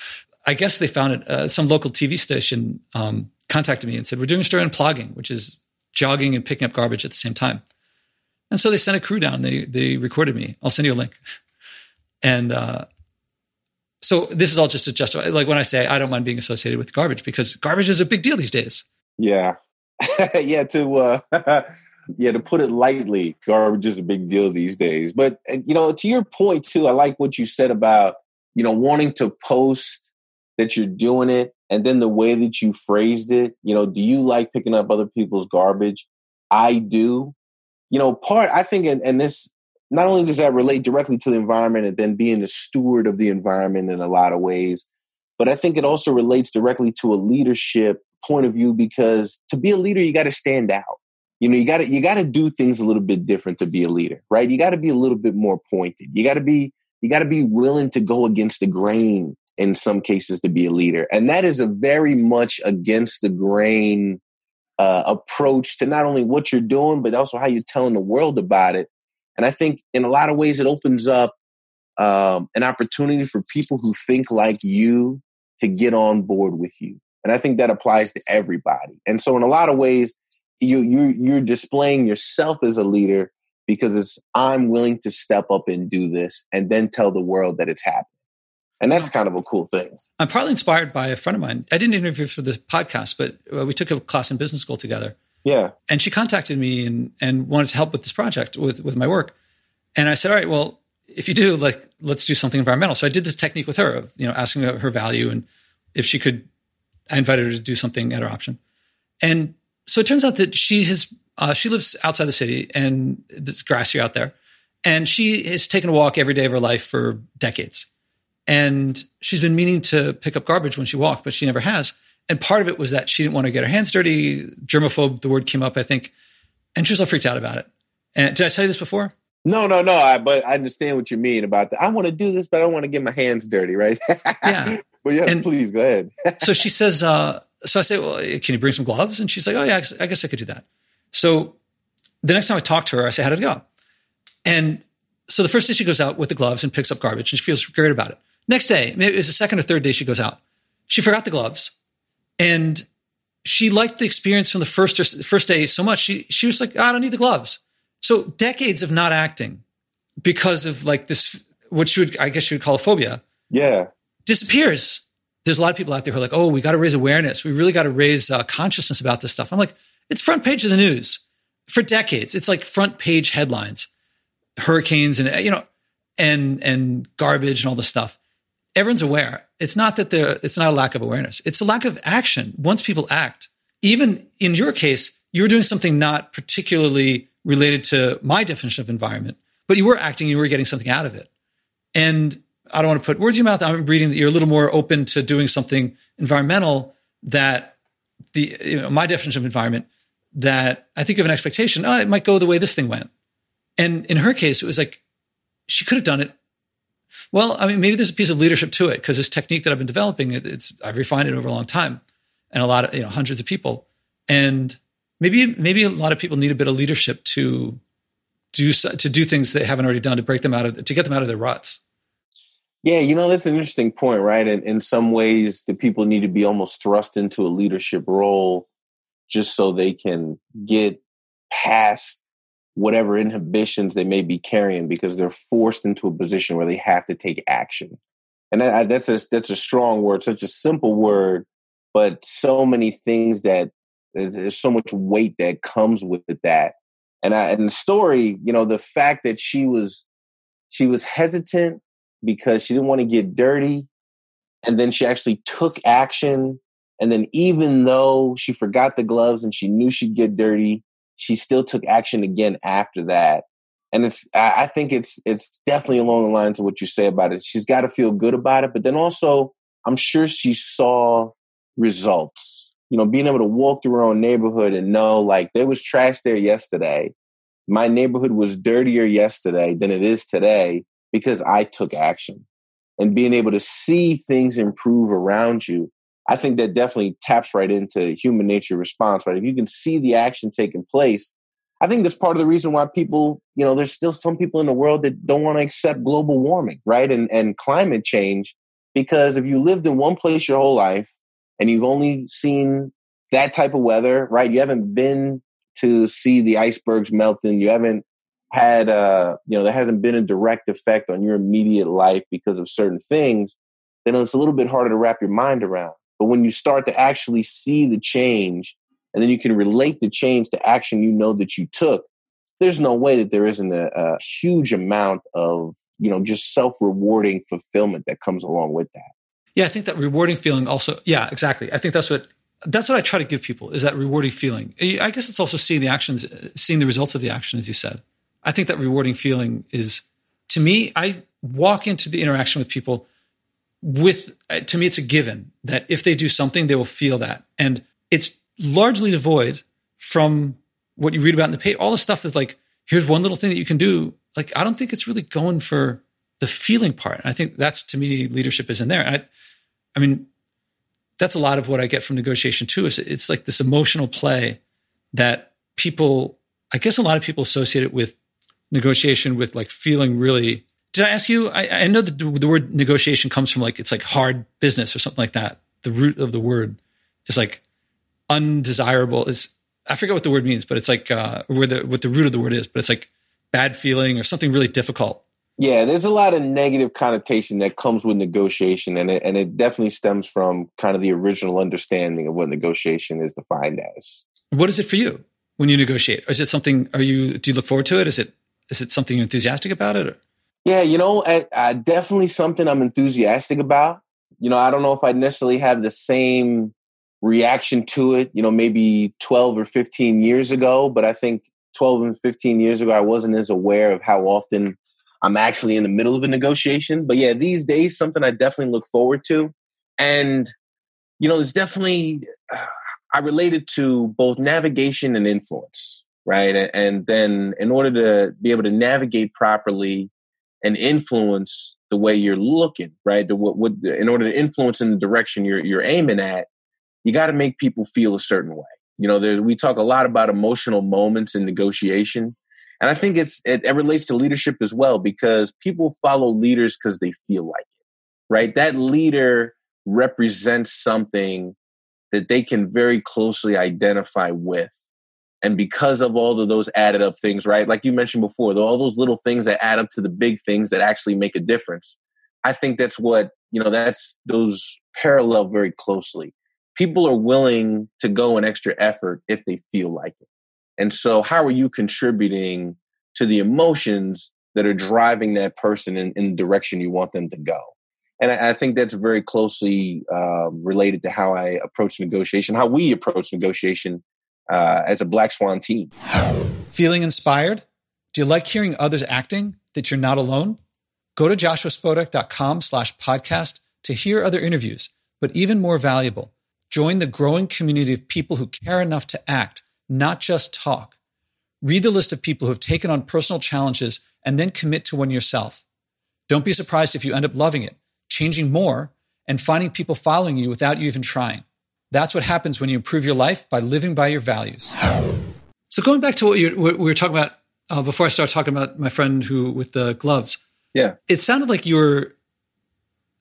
I guess they found it. Uh, some local TV station um, contacted me and said, "We're doing a story on plogging, which is jogging and picking up garbage at the same time." And so they sent a crew down. They they recorded me. I'll send you a link. And uh, so this is all just to justify, like when I say I don't mind being associated with garbage because garbage is a big deal these days. Yeah, yeah. To uh, yeah, to put it lightly, garbage is a big deal these days. But you know, to your point too, I like what you said about you know wanting to post that you're doing it, and then the way that you phrased it. You know, do you like picking up other people's garbage? I do. You know, part I think, and, and this not only does that relate directly to the environment and then being the steward of the environment in a lot of ways, but I think it also relates directly to a leadership point of view because to be a leader, you got to stand out. You know, you got to you got to do things a little bit different to be a leader, right? You got to be a little bit more pointed. You got to be you got to be willing to go against the grain in some cases to be a leader, and that is a very much against the grain uh, approach to not only what you're doing, but also how you're telling the world about it. And I think in a lot of ways it opens up um, an opportunity for people who think like you to get on board with you. And I think that applies to everybody. And so in a lot of ways, you you you're displaying yourself as a leader because it's I'm willing to step up and do this and then tell the world that it's happening. And that's kind of a cool thing. I'm partly inspired by a friend of mine. I didn't interview for this podcast, but uh, we took a class in business school together. Yeah. And she contacted me and, and wanted to help with this project with, with my work. And I said, all right, well, if you do, like, let's do something environmental. So I did this technique with her of, you know, asking her, her value and if she could, I invited her to do something at her option. And so it turns out that she has, uh, she lives outside the city and it's grassy out there. And she has taken a walk every day of her life for decades. And she's been meaning to pick up garbage when she walked, but she never has. And part of it was that she didn't want to get her hands dirty. Germaphobe, the word came up, I think. And she was all freaked out about it. And did I tell you this before? No, no, no. I, but I understand what you mean about that. I want to do this, but I don't want to get my hands dirty, right? Yeah. But yes, and please go ahead. so she says, uh, so I say, well, can you bring some gloves? And she's like, oh, yeah, I guess I could do that. So the next time I talk to her, I say, how did it go? And so the first day she goes out with the gloves and picks up garbage and she feels great about it. Next day, maybe it was the second or third day she goes out. She forgot the gloves and she liked the experience from the first first day so much. She she was like, oh, I don't need the gloves. So decades of not acting because of like this, what you would I guess you would call a phobia. Yeah, disappears. There's a lot of people out there who are like, oh, we got to raise awareness. We really got to raise uh, consciousness about this stuff. I'm like, It's front page of the news for decades. It's like front page headlines, hurricanes and you know, and and garbage and all this stuff. Everyone's aware. It's not that there. It's not a lack of awareness. It's a lack of action. Once people act, even in your case, you were doing something not particularly related to my definition of environment, but you were acting. You were getting something out of it. And I don't want to put words in your mouth. I'm reading that you're a little more open to doing something environmental that the you know, my definition of environment that I think of an expectation, oh, it might go the way this thing went. And in her case, it was like she could have done it. Well, I mean, maybe there's a piece of leadership to it because this technique that I've been developing, it, it's I've refined it over a long time, and a lot of you know hundreds of people, and maybe maybe a lot of people need a bit of leadership to do to do things they haven't already done to break them out of to get them out of their ruts. Yeah, you know that's an interesting point, right? And in some ways, the people need to be almost thrust into a leadership role just so they can get past whatever inhibitions they may be carrying because they're forced into a position where they have to take action. And that, that's a that's a strong word, such a simple word, but so many things that uh, there's so much weight that comes with that. And I, and the story, you know, the fact that she was she was hesitant because she didn't want to get dirty, and then she actually took action and then even though she forgot the gloves and she knew she'd get dirty, she still took action again after that. And it's I think it's it's definitely along the lines of what you say about it. She's got to feel good about it, but then also I'm sure she saw results. You know, being able to walk through her own neighborhood and know like there was trash there yesterday. My neighborhood was dirtier yesterday than it is today because I took action. And being able to see things improve around you I think that definitely taps right into human nature response, right? If you can see the action taking place, I think that's part of the reason why people, you know, there's still some people in the world that don't want to accept global warming, right? And and climate change. Because if you lived in one place your whole life and you've only seen that type of weather, right? You haven't been to see the icebergs melting. You haven't had, uh, you know, there hasn't been a direct effect on your immediate life because of certain things. Then it's a little bit harder to wrap your mind around. But when you start to actually see the change and then you can relate the change to action you know that you took, there's no way that there isn't a, a huge amount of, you know, just self rewarding fulfillment that comes along with that. Yeah, I think that rewarding feeling also, yeah, exactly. I think that's what that's what I try to give people is that rewarding feeling. I guess it's also seeing the actions, seeing the results of the action, as you said. I think that rewarding feeling is, to me, I walk into the interaction with people with uh, to me it's a given that if they do something they will feel that. And it's largely devoid from what you read about in the paper. All the stuff is like here's one little thing that you can do. Like i don't think it's really going for the feeling part. And i think that's to me leadership is in there. And I, I mean that's a lot of what i get from negotiation too is it's like this emotional play that people i guess a lot of people associate it with negotiation with like feeling really did I ask you? I, I know that the word negotiation comes from like it's like hard business or something like that. The root of the word is like undesirable. Is I forget what the word means, but it's like uh, where the what the root of the word is, but it's like bad feeling or something really difficult. Yeah, there's a lot of negative connotation that comes with negotiation, and it, and it definitely stems from kind of the original understanding of what negotiation is defined as. What is it for you when you negotiate? Is it something? Are you do you look forward to it? Is it is it something you're enthusiastic about it? Or? Yeah, you know, I, I definitely something I'm enthusiastic about. You know, I don't know if I necessarily have the same reaction to it, you know, maybe 12 or 15 years ago, but I think 12 and 15 years ago, I wasn't as aware of how often I'm actually in the middle of a negotiation. But yeah, these days, something I definitely look forward to. And, you know, there's definitely, uh, I related to both navigation and influence, right? And then in order to be able to navigate properly, and influence the way you're looking, right? The, what, what, in order to influence in the direction you're, you're aiming at, you got to make people feel a certain way. You know, there, we talk a lot about emotional moments in negotiation. And I think it's, it, it relates to leadership as well because people follow leaders because they feel like it, right? That leader represents something that they can very closely identify with and because of all of those added up things, right? Like you mentioned before, all those little things that add up to the big things that actually make a difference. I think that's what, you know, that's those parallel very closely. people are willing to go an extra effort if they feel like it. And so, how are you contributing to the emotions that are driving that person in, in the direction you want them to go? And I, I think that's very closely uh, related to how I approach negotiation, how we approach negotiation uh, as a Black Swan team. Feeling inspired? Do you like hearing others acting that you're not alone? Go to joshuaspodek.com slash podcast to hear other interviews, but even more valuable, join the growing community of people who care enough to act, not just talk. Read the list of people who have taken on personal challenges and then commit to one yourself. Don't be surprised if you end up loving it, changing more, and finding people following you without you even trying. That's what happens when you improve your life by living by your values. So going back to what, you, what we were talking about uh, before I start talking about my friend who with the gloves. Yeah, it sounded like you were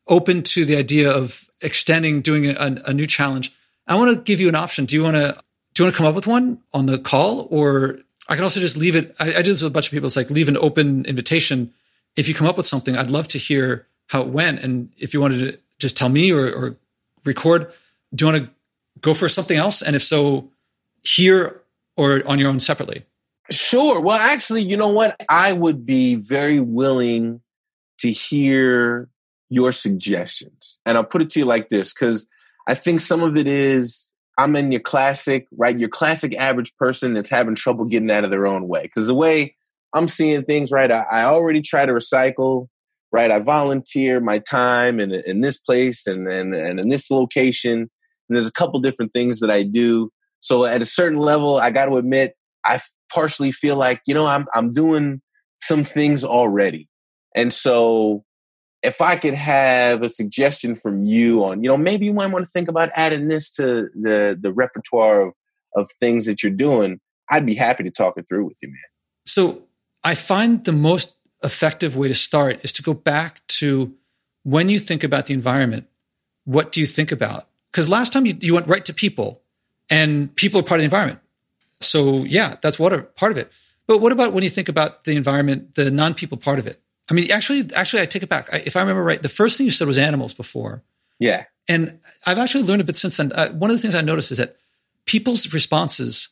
open to the idea of extending, doing a, a new challenge. I want to give you an option. Do you want to do you want to come up with one on the call, or I can also just leave it. I, I do this with a bunch of people. It's like leave an open invitation. If you come up with something, I'd love to hear how it went, and if you wanted to just tell me or, or record. Do you want to go for something else? And if so, here or on your own separately? Sure. Well, actually, you know what? I would be very willing to hear your suggestions. And I'll put it to you like this because I think some of it is I'm in your classic, right? Your classic average person that's having trouble getting out of their own way. Because the way I'm seeing things, right? I, I, already try to recycle, right? I volunteer my time in, in this place and, and, and in this location. And there's a couple different things that I do. So at a certain level, I got to admit, I partially feel like, you know, I'm, I'm doing some things already. And so if I could have a suggestion from you on, you know, maybe you might want to think about adding this to the, the repertoire of, of things that you're doing, I'd be happy to talk it through with you, man. So I find the most effective way to start is to go back to when you think about the environment, what do you think about? Because last time you, you went right to people and people are part of the environment. So yeah, that's what a part of it. But what about when you think about the environment, the non-people part of it? I mean, actually, actually, I take it back. I, if I remember right, the first thing you said was animals before. Yeah. And I've actually learned a bit since then. Uh, one of the things I noticed is that people's responses,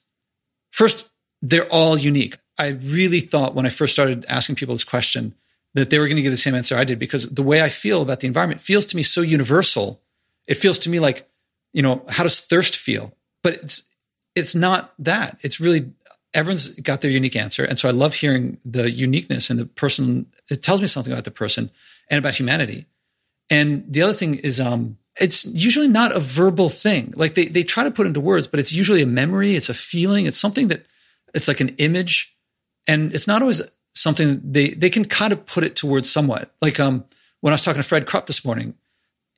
first, they're all unique. I really thought when I first started asking people this question that they were going to give the same answer I did because the way I feel about the environment feels to me so universal. It feels to me like, you know, how does thirst feel? But it's it's not that. It's really everyone's got their unique answer. And so I love hearing the uniqueness and the person. It tells me something about the person and about humanity. And the other thing is, um, it's usually not a verbal thing. Like they, they try to put into words, but it's usually a memory. It's a feeling. It's something that it's like an image and it's not always something they, they can kind of put it towards somewhat. Like, um, when I was talking to Fred Krupp this morning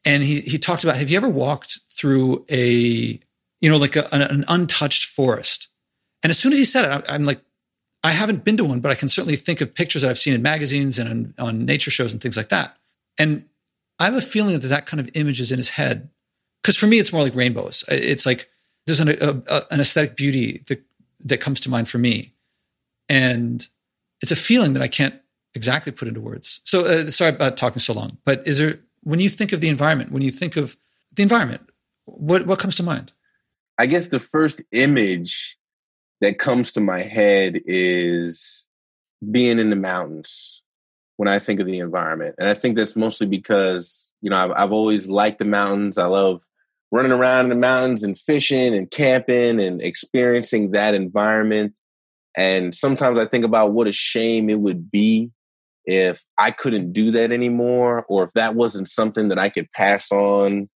and he, he talked about, have you ever walked through a, you know, like a, an, an untouched forest? And as soon as he said it, I'm like, I haven't been to one, but I can certainly think of pictures that I've seen in magazines and on, on nature shows and things like that. And I have a feeling that that kind of image is in his head. Because for me, it's more like rainbows. It's like there's an, a, a, an aesthetic beauty that, that comes to mind for me. And it's a feeling that I can't exactly put into words. So uh, sorry about talking so long, but is there, when you think of the environment, when you think of the environment, what, what comes to mind? I guess the first image that comes to my head is being in the mountains when I think of the environment. And I think that's mostly because, you know, I've, I've always liked the mountains. I love running around in the mountains and fishing and camping and experiencing that environment. And sometimes I think about what a shame it would be if I couldn't do that anymore, or if that wasn't something that I could pass on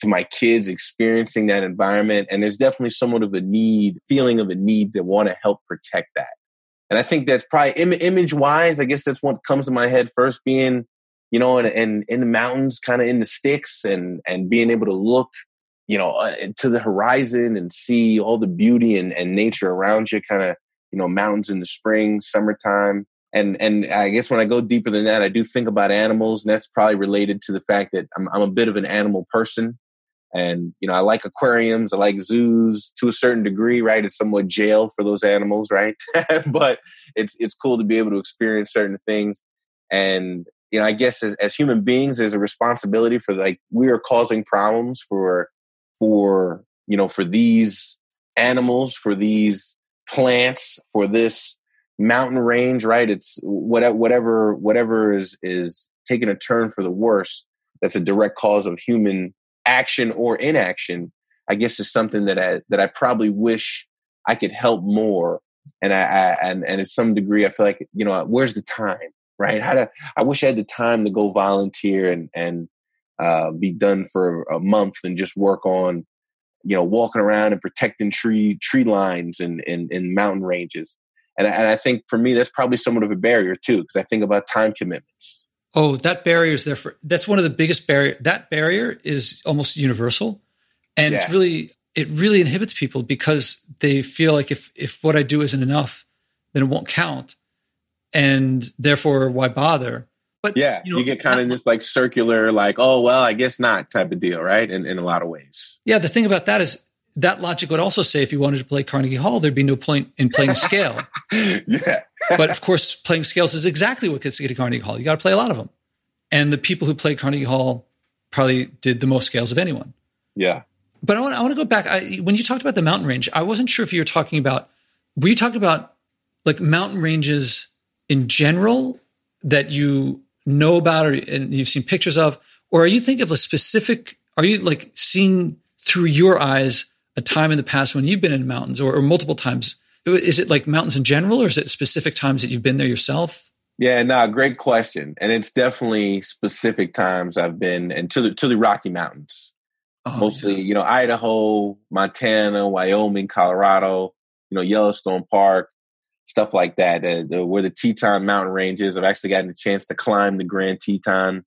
to my kids experiencing that environment. And there's definitely somewhat of a need, feeling of a need to want to help protect that. And I think that's probably Im- image wise, I guess that's what comes to my head first being, you know, in, in, in the mountains, kind of in the sticks and, and being able to look, you know, uh, to the horizon and see all the beauty and, and nature around you, kind of, you know, mountains in the spring, summertime. And, and I guess when I go deeper than that, I do think about animals, and that's probably related to the fact that I'm, I'm a bit of an animal person. And, you know, I like aquariums, I like zoos to a certain degree, right? It's somewhat jail for those animals, right? but it's it's cool to be able to experience certain things. And, you know, I guess as, as human beings, there's a responsibility for like we are causing problems for for you know for these animals, for these plants, for this mountain range, right? It's whatever whatever whatever is is taking a turn for the worse. That's a direct cause of human action or inaction. I guess is something that I that I probably wish I could help more. And I, I and and at some degree, I feel like you know, where's the time, right? How to? I wish I had the time to go volunteer and and uh, be done for a month and just work on, you know, walking around and protecting tree tree lines and and, and mountain ranges. And I, and I think for me, that's probably somewhat of a barrier too, because I think about time commitments. Oh, that barrier is there for. That's one of the biggest barrier. That barrier is almost universal, and yeah. it's really it really inhibits people because they feel like if if what I do isn't enough, then it won't count, and therefore why bother? But yeah, you, know, you get kind of this like circular, like oh well, I guess not type of deal, right? In in a lot of ways. Yeah, the thing about that is that logic would also say if you wanted to play Carnegie Hall, there'd be no point in playing scale. yeah. but of course, playing scales is exactly what gets you to Carnegie Hall. You got to play a lot of them. And the people who played Carnegie Hall probably did the most scales of anyone. Yeah. But I want, I want to go back. I, when you talked about the mountain range, I wasn't sure if you were talking about, were you talking about like mountain ranges in general that you know about or and you've seen pictures of? Or are you thinking of a specific, are you like seeing through your eyes a time in the past when you've been in mountains or, or multiple times? Is it like mountains in general or is it specific times that you've been there yourself? Yeah, no, great question. And it's definitely specific times I've been and to the to the Rocky Mountains. Oh, Mostly, yeah. you know, Idaho, Montana, Wyoming, Colorado, you know, Yellowstone Park, stuff like that. Uh, the, where the Teton Mountain Range is. I've actually gotten a chance to climb the Grand Teton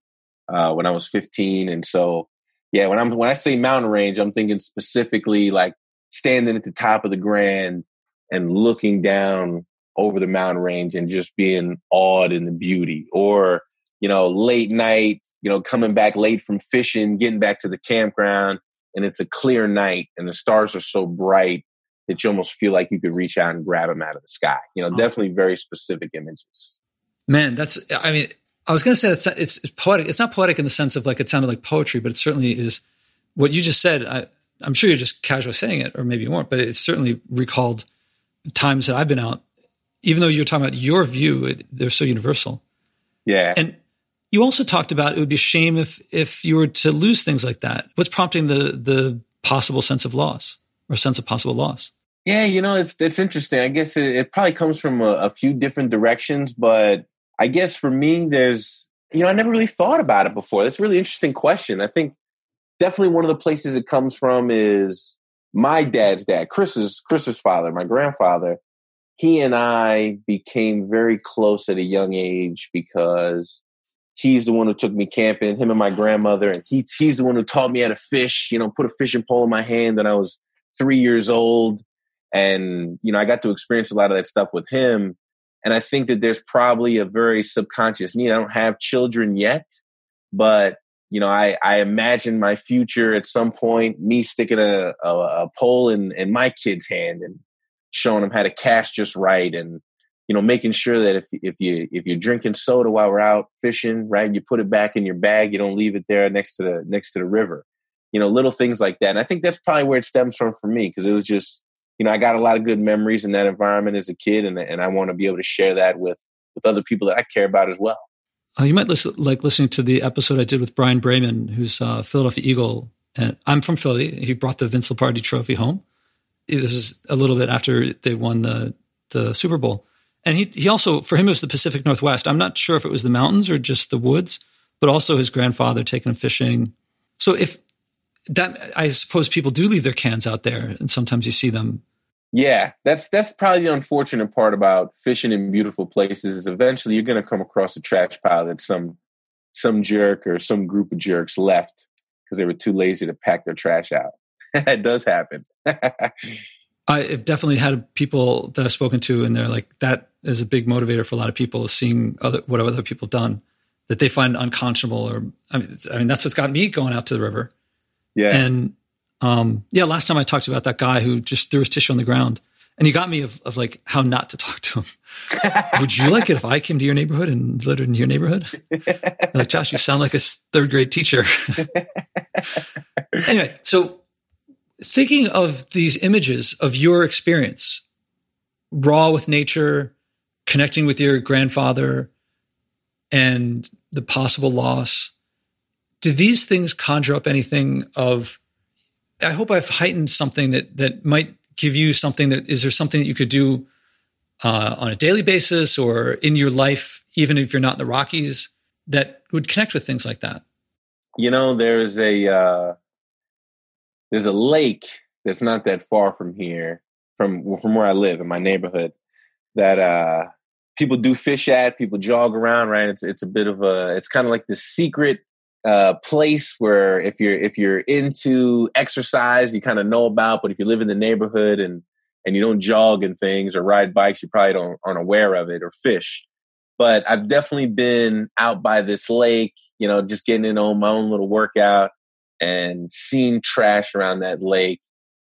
uh, when I was 15. And so, yeah, when I'm when I say mountain range, I'm thinking specifically like standing at the top of the Grand and looking down over the mountain range and just being awed in the beauty or you know late night you know coming back late from fishing getting back to the campground and it's a clear night and the stars are so bright that you almost feel like you could reach out and grab them out of the sky you know oh. definitely very specific images man that's i mean i was going to say it's, it's poetic it's not poetic in the sense of like it sounded like poetry but it certainly is what you just said I, i'm sure you're just casually saying it or maybe you weren't but it certainly recalled times that i've been out even though you're talking about your view, it, they're so universal. Yeah. And you also talked about it would be a shame if if you were to lose things like that. What's prompting the the possible sense of loss or sense of possible loss? Yeah, you know, it's it's interesting. I guess it, it probably comes from a, a few different directions, but I guess for me, there's you know, I never really thought about it before. That's a really interesting question. I think definitely one of the places it comes from is my dad's dad, Chris's Chris's father, my grandfather he and I became very close at a young age because he's the one who took me camping, him and my grandmother, and he, he's the one who taught me how to fish, you know, put a fishing pole in my hand when I was three years old. And, you know, I got to experience a lot of that stuff with him. And I think that there's probably a very subconscious need. I don't have children yet, but you know, I, I imagine my future at some point, me sticking a, a, a pole in, in my kid's hand and showing them how to cast just right and you know making sure that if if you if you're drinking soda while we're out fishing right you put it back in your bag you don't leave it there next to the next to the river you know little things like that and i think that's probably where it stems from for me because it was just you know i got a lot of good memories in that environment as a kid and, and i want to be able to share that with with other people that i care about as well uh, you might listen, like listening to the episode i did with Bryan Braman, who's a philadelphia eagle and i'm from philly he brought the vince lombardi trophy home this is a little bit after they won the the Super Bowl. And he he also for him it was the Pacific Northwest. I'm not sure if it was the mountains or just the woods, but also his grandfather taking him fishing. So if that I suppose people do leave their cans out there and sometimes you see them. Yeah, that's that's probably the unfortunate part about fishing in beautiful places is eventually you're going to come across a trash pile that some some jerk or some group of jerks left because they were too lazy to pack their trash out. it does happen. I've definitely had people that I've spoken to, and they're like, that is a big motivator for a lot of people is seeing other, what other people have done that they find unconscionable. Or, I mean, I mean, that's what's got me going out to the river. Yeah. And, um, yeah, last time I talked about that guy who just threw his tissue on the ground and he got me of, of like how not to talk to him. Would you like it if I came to your neighborhood and lived in your neighborhood? like, Josh, you sound like a third grade teacher. anyway, so thinking of these images of your experience, raw with nature, connecting with your grandfather, and the possible loss, do these things conjure up anything of? I hope I've heightened something that that might give you something that is there something that you could do uh, on a daily basis or in your life, even if you're not in the Rockies, that would connect with things like that? You know, there's a uh, there's a lake that's not that far from here, from from where I live in my neighborhood, that uh, people do fish at. People jog around, right? It's it's a bit of a it's kind of like the secret uh, place where if you're if you're into exercise, you kind of know about. But if you live in the neighborhood and and you don't jog and things or ride bikes, you probably don't aren't aware of it or fish. But I've definitely been out by this lake, you know, just getting in on my own little workout and seen trash around that lake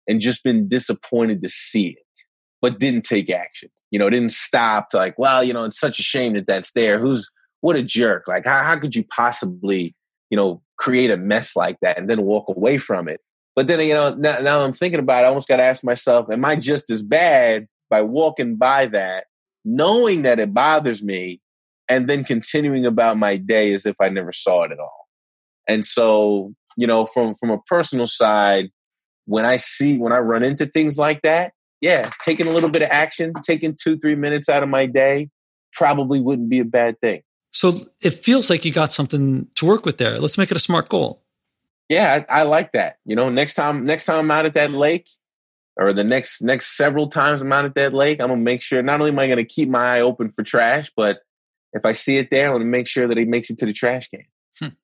and just been disappointed to see it, but didn't take action. You know, didn't stop to like, well, you know, it's such a shame that that's there. Who's what a jerk. Like, how, how could you possibly, you know, create a mess like that and then walk away from it? But then, you know, now, now I'm thinking about it, I almost got to ask myself, am I just as bad by walking by that, knowing that it bothers me, and then continuing about my day as if I never saw it at all? And so, you know, from from a personal side, when I see when I run into things like that, yeah, taking a little bit of action, taking two three minutes out of my day, probably wouldn't be a bad thing. So it feels like you got something to work with there. Let's make it a smart goal. Yeah, I, I like that. You know, next time next time I'm out at that lake, or the next next several times I'm out at that lake, I'm gonna make sure not only am I gonna keep my eye open for trash, but if I see it there, I'm gonna make sure that it makes it to the trash can. Hmm.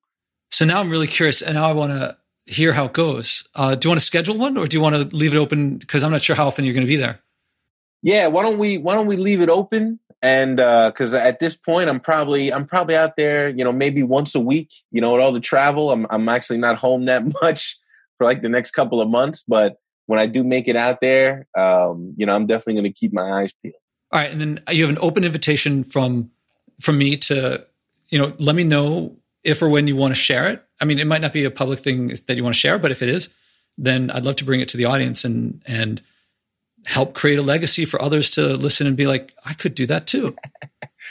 So now I'm really curious, and now I want to hear how it goes. Uh, do you want to schedule one, or do you want to leave it open? Because I'm not sure how often you're to be there. Yeah, why don't we why don't we leave it open? And because uh, at this point, I'm probably I'm probably out there, you know, maybe once a week. You know, with all the travel, I'm I'm actually not home that much for like the next couple of months. But when I do make it out there, um, you know, I'm definitely going to keep my eyes peeled. All right, and then you have an open invitation from from me to, you know, let me know if or when you want to share it. I mean, it might not be a public thing that you want to share, but if it is, then I'd love to bring it to the audience and and help create a legacy for others to listen and be like, I could do that too.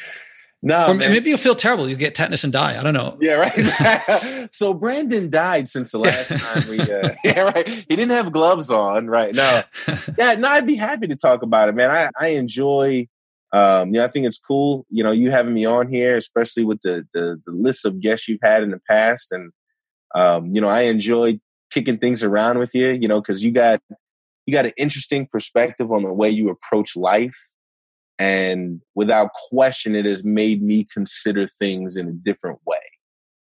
no, or man. maybe you'll feel terrible. You get tetanus and die. I don't know. Yeah, right. so Brendan died since the last time we. Uh, yeah, right. He didn't have gloves on. Right. No. Yeah. No. I'd be happy to talk about it, man. I I enjoy um, yeah, I think it's cool. You know, you having me on here, especially with the the, the list of guests you've had in the past, and um, you know, I enjoy kicking things around with you. You know, because you got you got an interesting perspective on the way you approach life, and without question, it has made me consider things in a different way.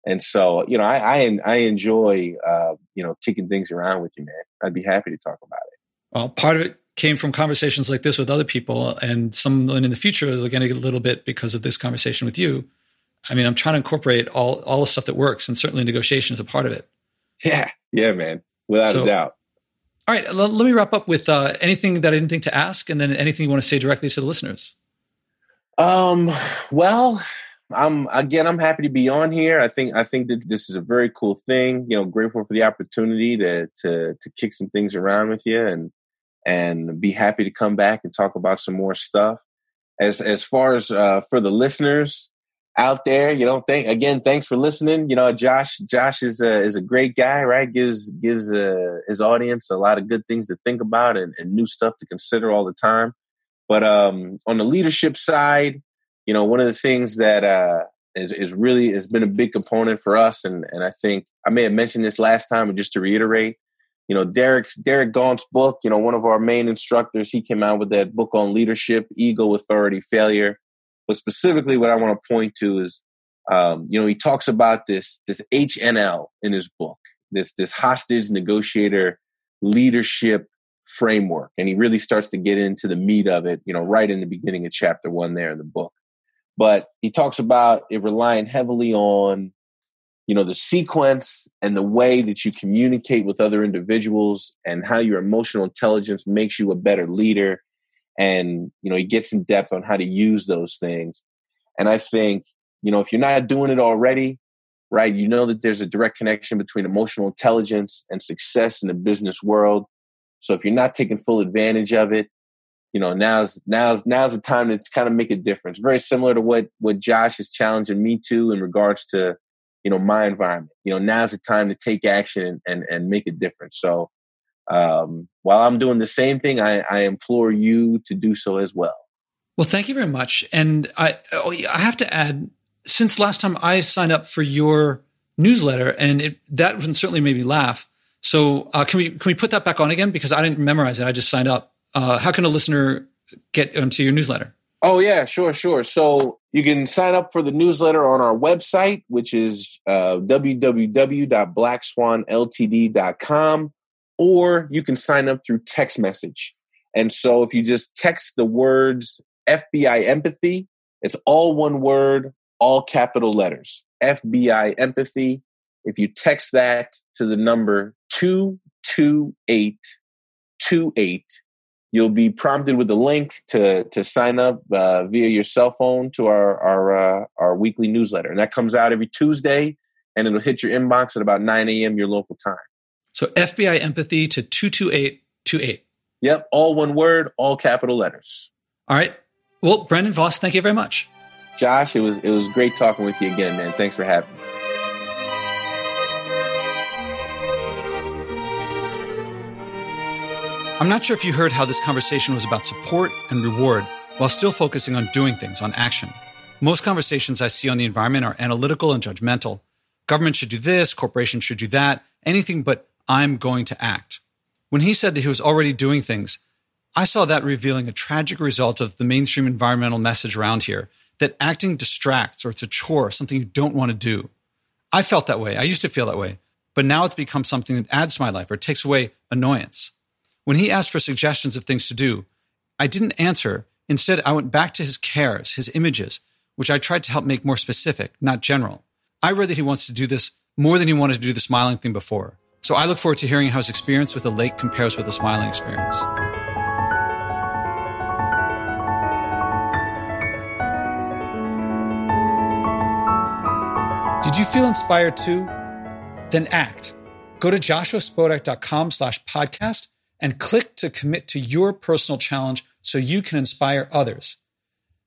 And so, you know, I I, I enjoy uh, you know kicking things around with you, man. I'd be happy to talk about it. Well, part of it came from conversations like this with other people, and someone in the future they're going to get a little bit because of this conversation with you. I mean, I'm trying to incorporate all all the stuff that works, and certainly negotiation is a part of it. Yeah, yeah, man, without so, a doubt. All right, l- let me wrap up with uh, anything that I didn't think to ask, and then anything you want to say directly to the listeners. Um, well, I'm again, I'm happy to be on here. I think I think that this is a very cool thing. You know, grateful for the opportunity to to to kick some things around with you, and and be happy to come back and talk about some more stuff. As as far as uh, for the listeners out there, you know, thank again, thanks for listening. You know, Josh Josh is a is a great guy, right? Gives gives uh, his audience a lot of good things to think about and, and new stuff to consider all the time. But um, on the leadership side, you know, one of the things that uh, is is really has been a big component for us, and and I think I may have mentioned this last time, but just to reiterate, you know, Derek Derek Gaunt's book, you know, one of our main instructors, he came out with that book on leadership, ego, authority, failure. But specifically, what I want to point to is, um, you know, he talks about this this HNL in his book, this this hostage negotiator leadership framework, and he really starts to get into the meat of it, you know, right in the beginning of chapter one there in the book. But he talks about it relying heavily on you know the sequence and the way that you communicate with other individuals and how your emotional intelligence makes you a better leader and you know he gets in depth on how to use those things and i think you know if you're not doing it already right you know that there's a direct connection between emotional intelligence and success in the business world So if you're not taking full advantage of it, you know, now's now's now's the time to kind of make a difference. Very similar to what what Josh is challenging me to in regards to, you know, my environment. You know, now's the time to take action and and, and make a difference. So um, while I'm doing the same thing, I, I implore you to do so as well. Well, thank you very much. And I oh, I have to add, since last time I signed up for your newsletter, and it, that certainly made me laugh. So uh, can we can we put that back on again? Because I didn't memorize it. I just signed up uh, how can a listener get onto your newsletter? Oh yeah, sure, sure. So you can sign up for the newsletter on our website, which is uh, www.blackswanltd.com, or you can sign up through text message. And so if you just text the words FBI empathy, it's all one word, all capital letters. FBI empathy. If you text that to the number 22828, You'll be prompted with a link to to sign up uh, via your cell phone to our our uh, our weekly newsletter, and that comes out every Tuesday, and it'll hit your inbox at about nine a.m. your local time. So FBI empathy to two two eight two eight. Yep, all one word, all capital letters. All right. Well, Brendan Voss, thank you very much. Josh, it was it was great talking with you again, man. Thanks for having me. I'm not sure if you heard how this conversation was about support and reward while still focusing on doing things, on action. Most conversations I see on the environment are analytical and judgmental. Government should do this, corporations should do that, anything but I'm going to act. When he said that he was already doing things, I saw that revealing a tragic result of the mainstream environmental message around here that acting distracts or it's a chore, something you don't want to do. I felt that way. I used to feel that way. But now it's become something that adds to my life or takes away annoyance. When he asked for suggestions of things to do, I didn't answer. Instead, I went back to his cares, his images, which I tried to help make more specific, not general. I read that he wants to do this more than he wanted to do the smiling thing before. So I look forward to hearing how his experience with the lake compares with the smiling experience. Did you feel inspired too? Then act. Go to joshuaspodek.com slash podcast and click to commit to your personal challenge so you can inspire others.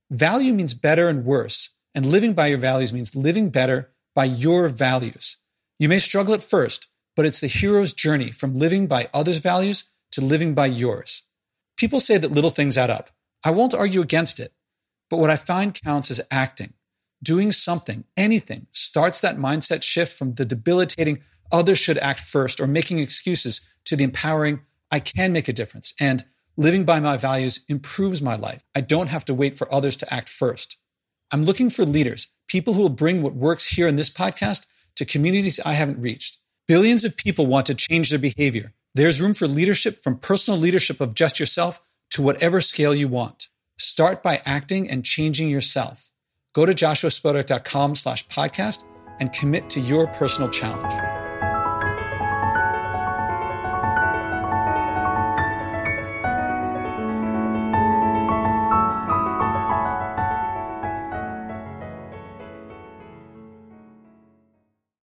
Value means better and worse, and living by your values means living better by your values. You may struggle at first, but it's the hero's journey from living by others' values to living by yours. People say that little things add up. I won't argue against it, but what I find counts is acting. Doing something, anything, starts that mindset shift from the debilitating others should act first or making excuses to the empowering I can make a difference. And living by my values improves my life. I don't have to wait for others to act first. I'm looking for leaders, people who will bring what works here in this podcast to communities I haven't reached. Billions of people want to change their behavior. There's room for leadership from personal leadership of just yourself to whatever scale you want. Start by acting and changing yourself. Go to joshuaspodek.com slash podcast and commit to your personal challenge.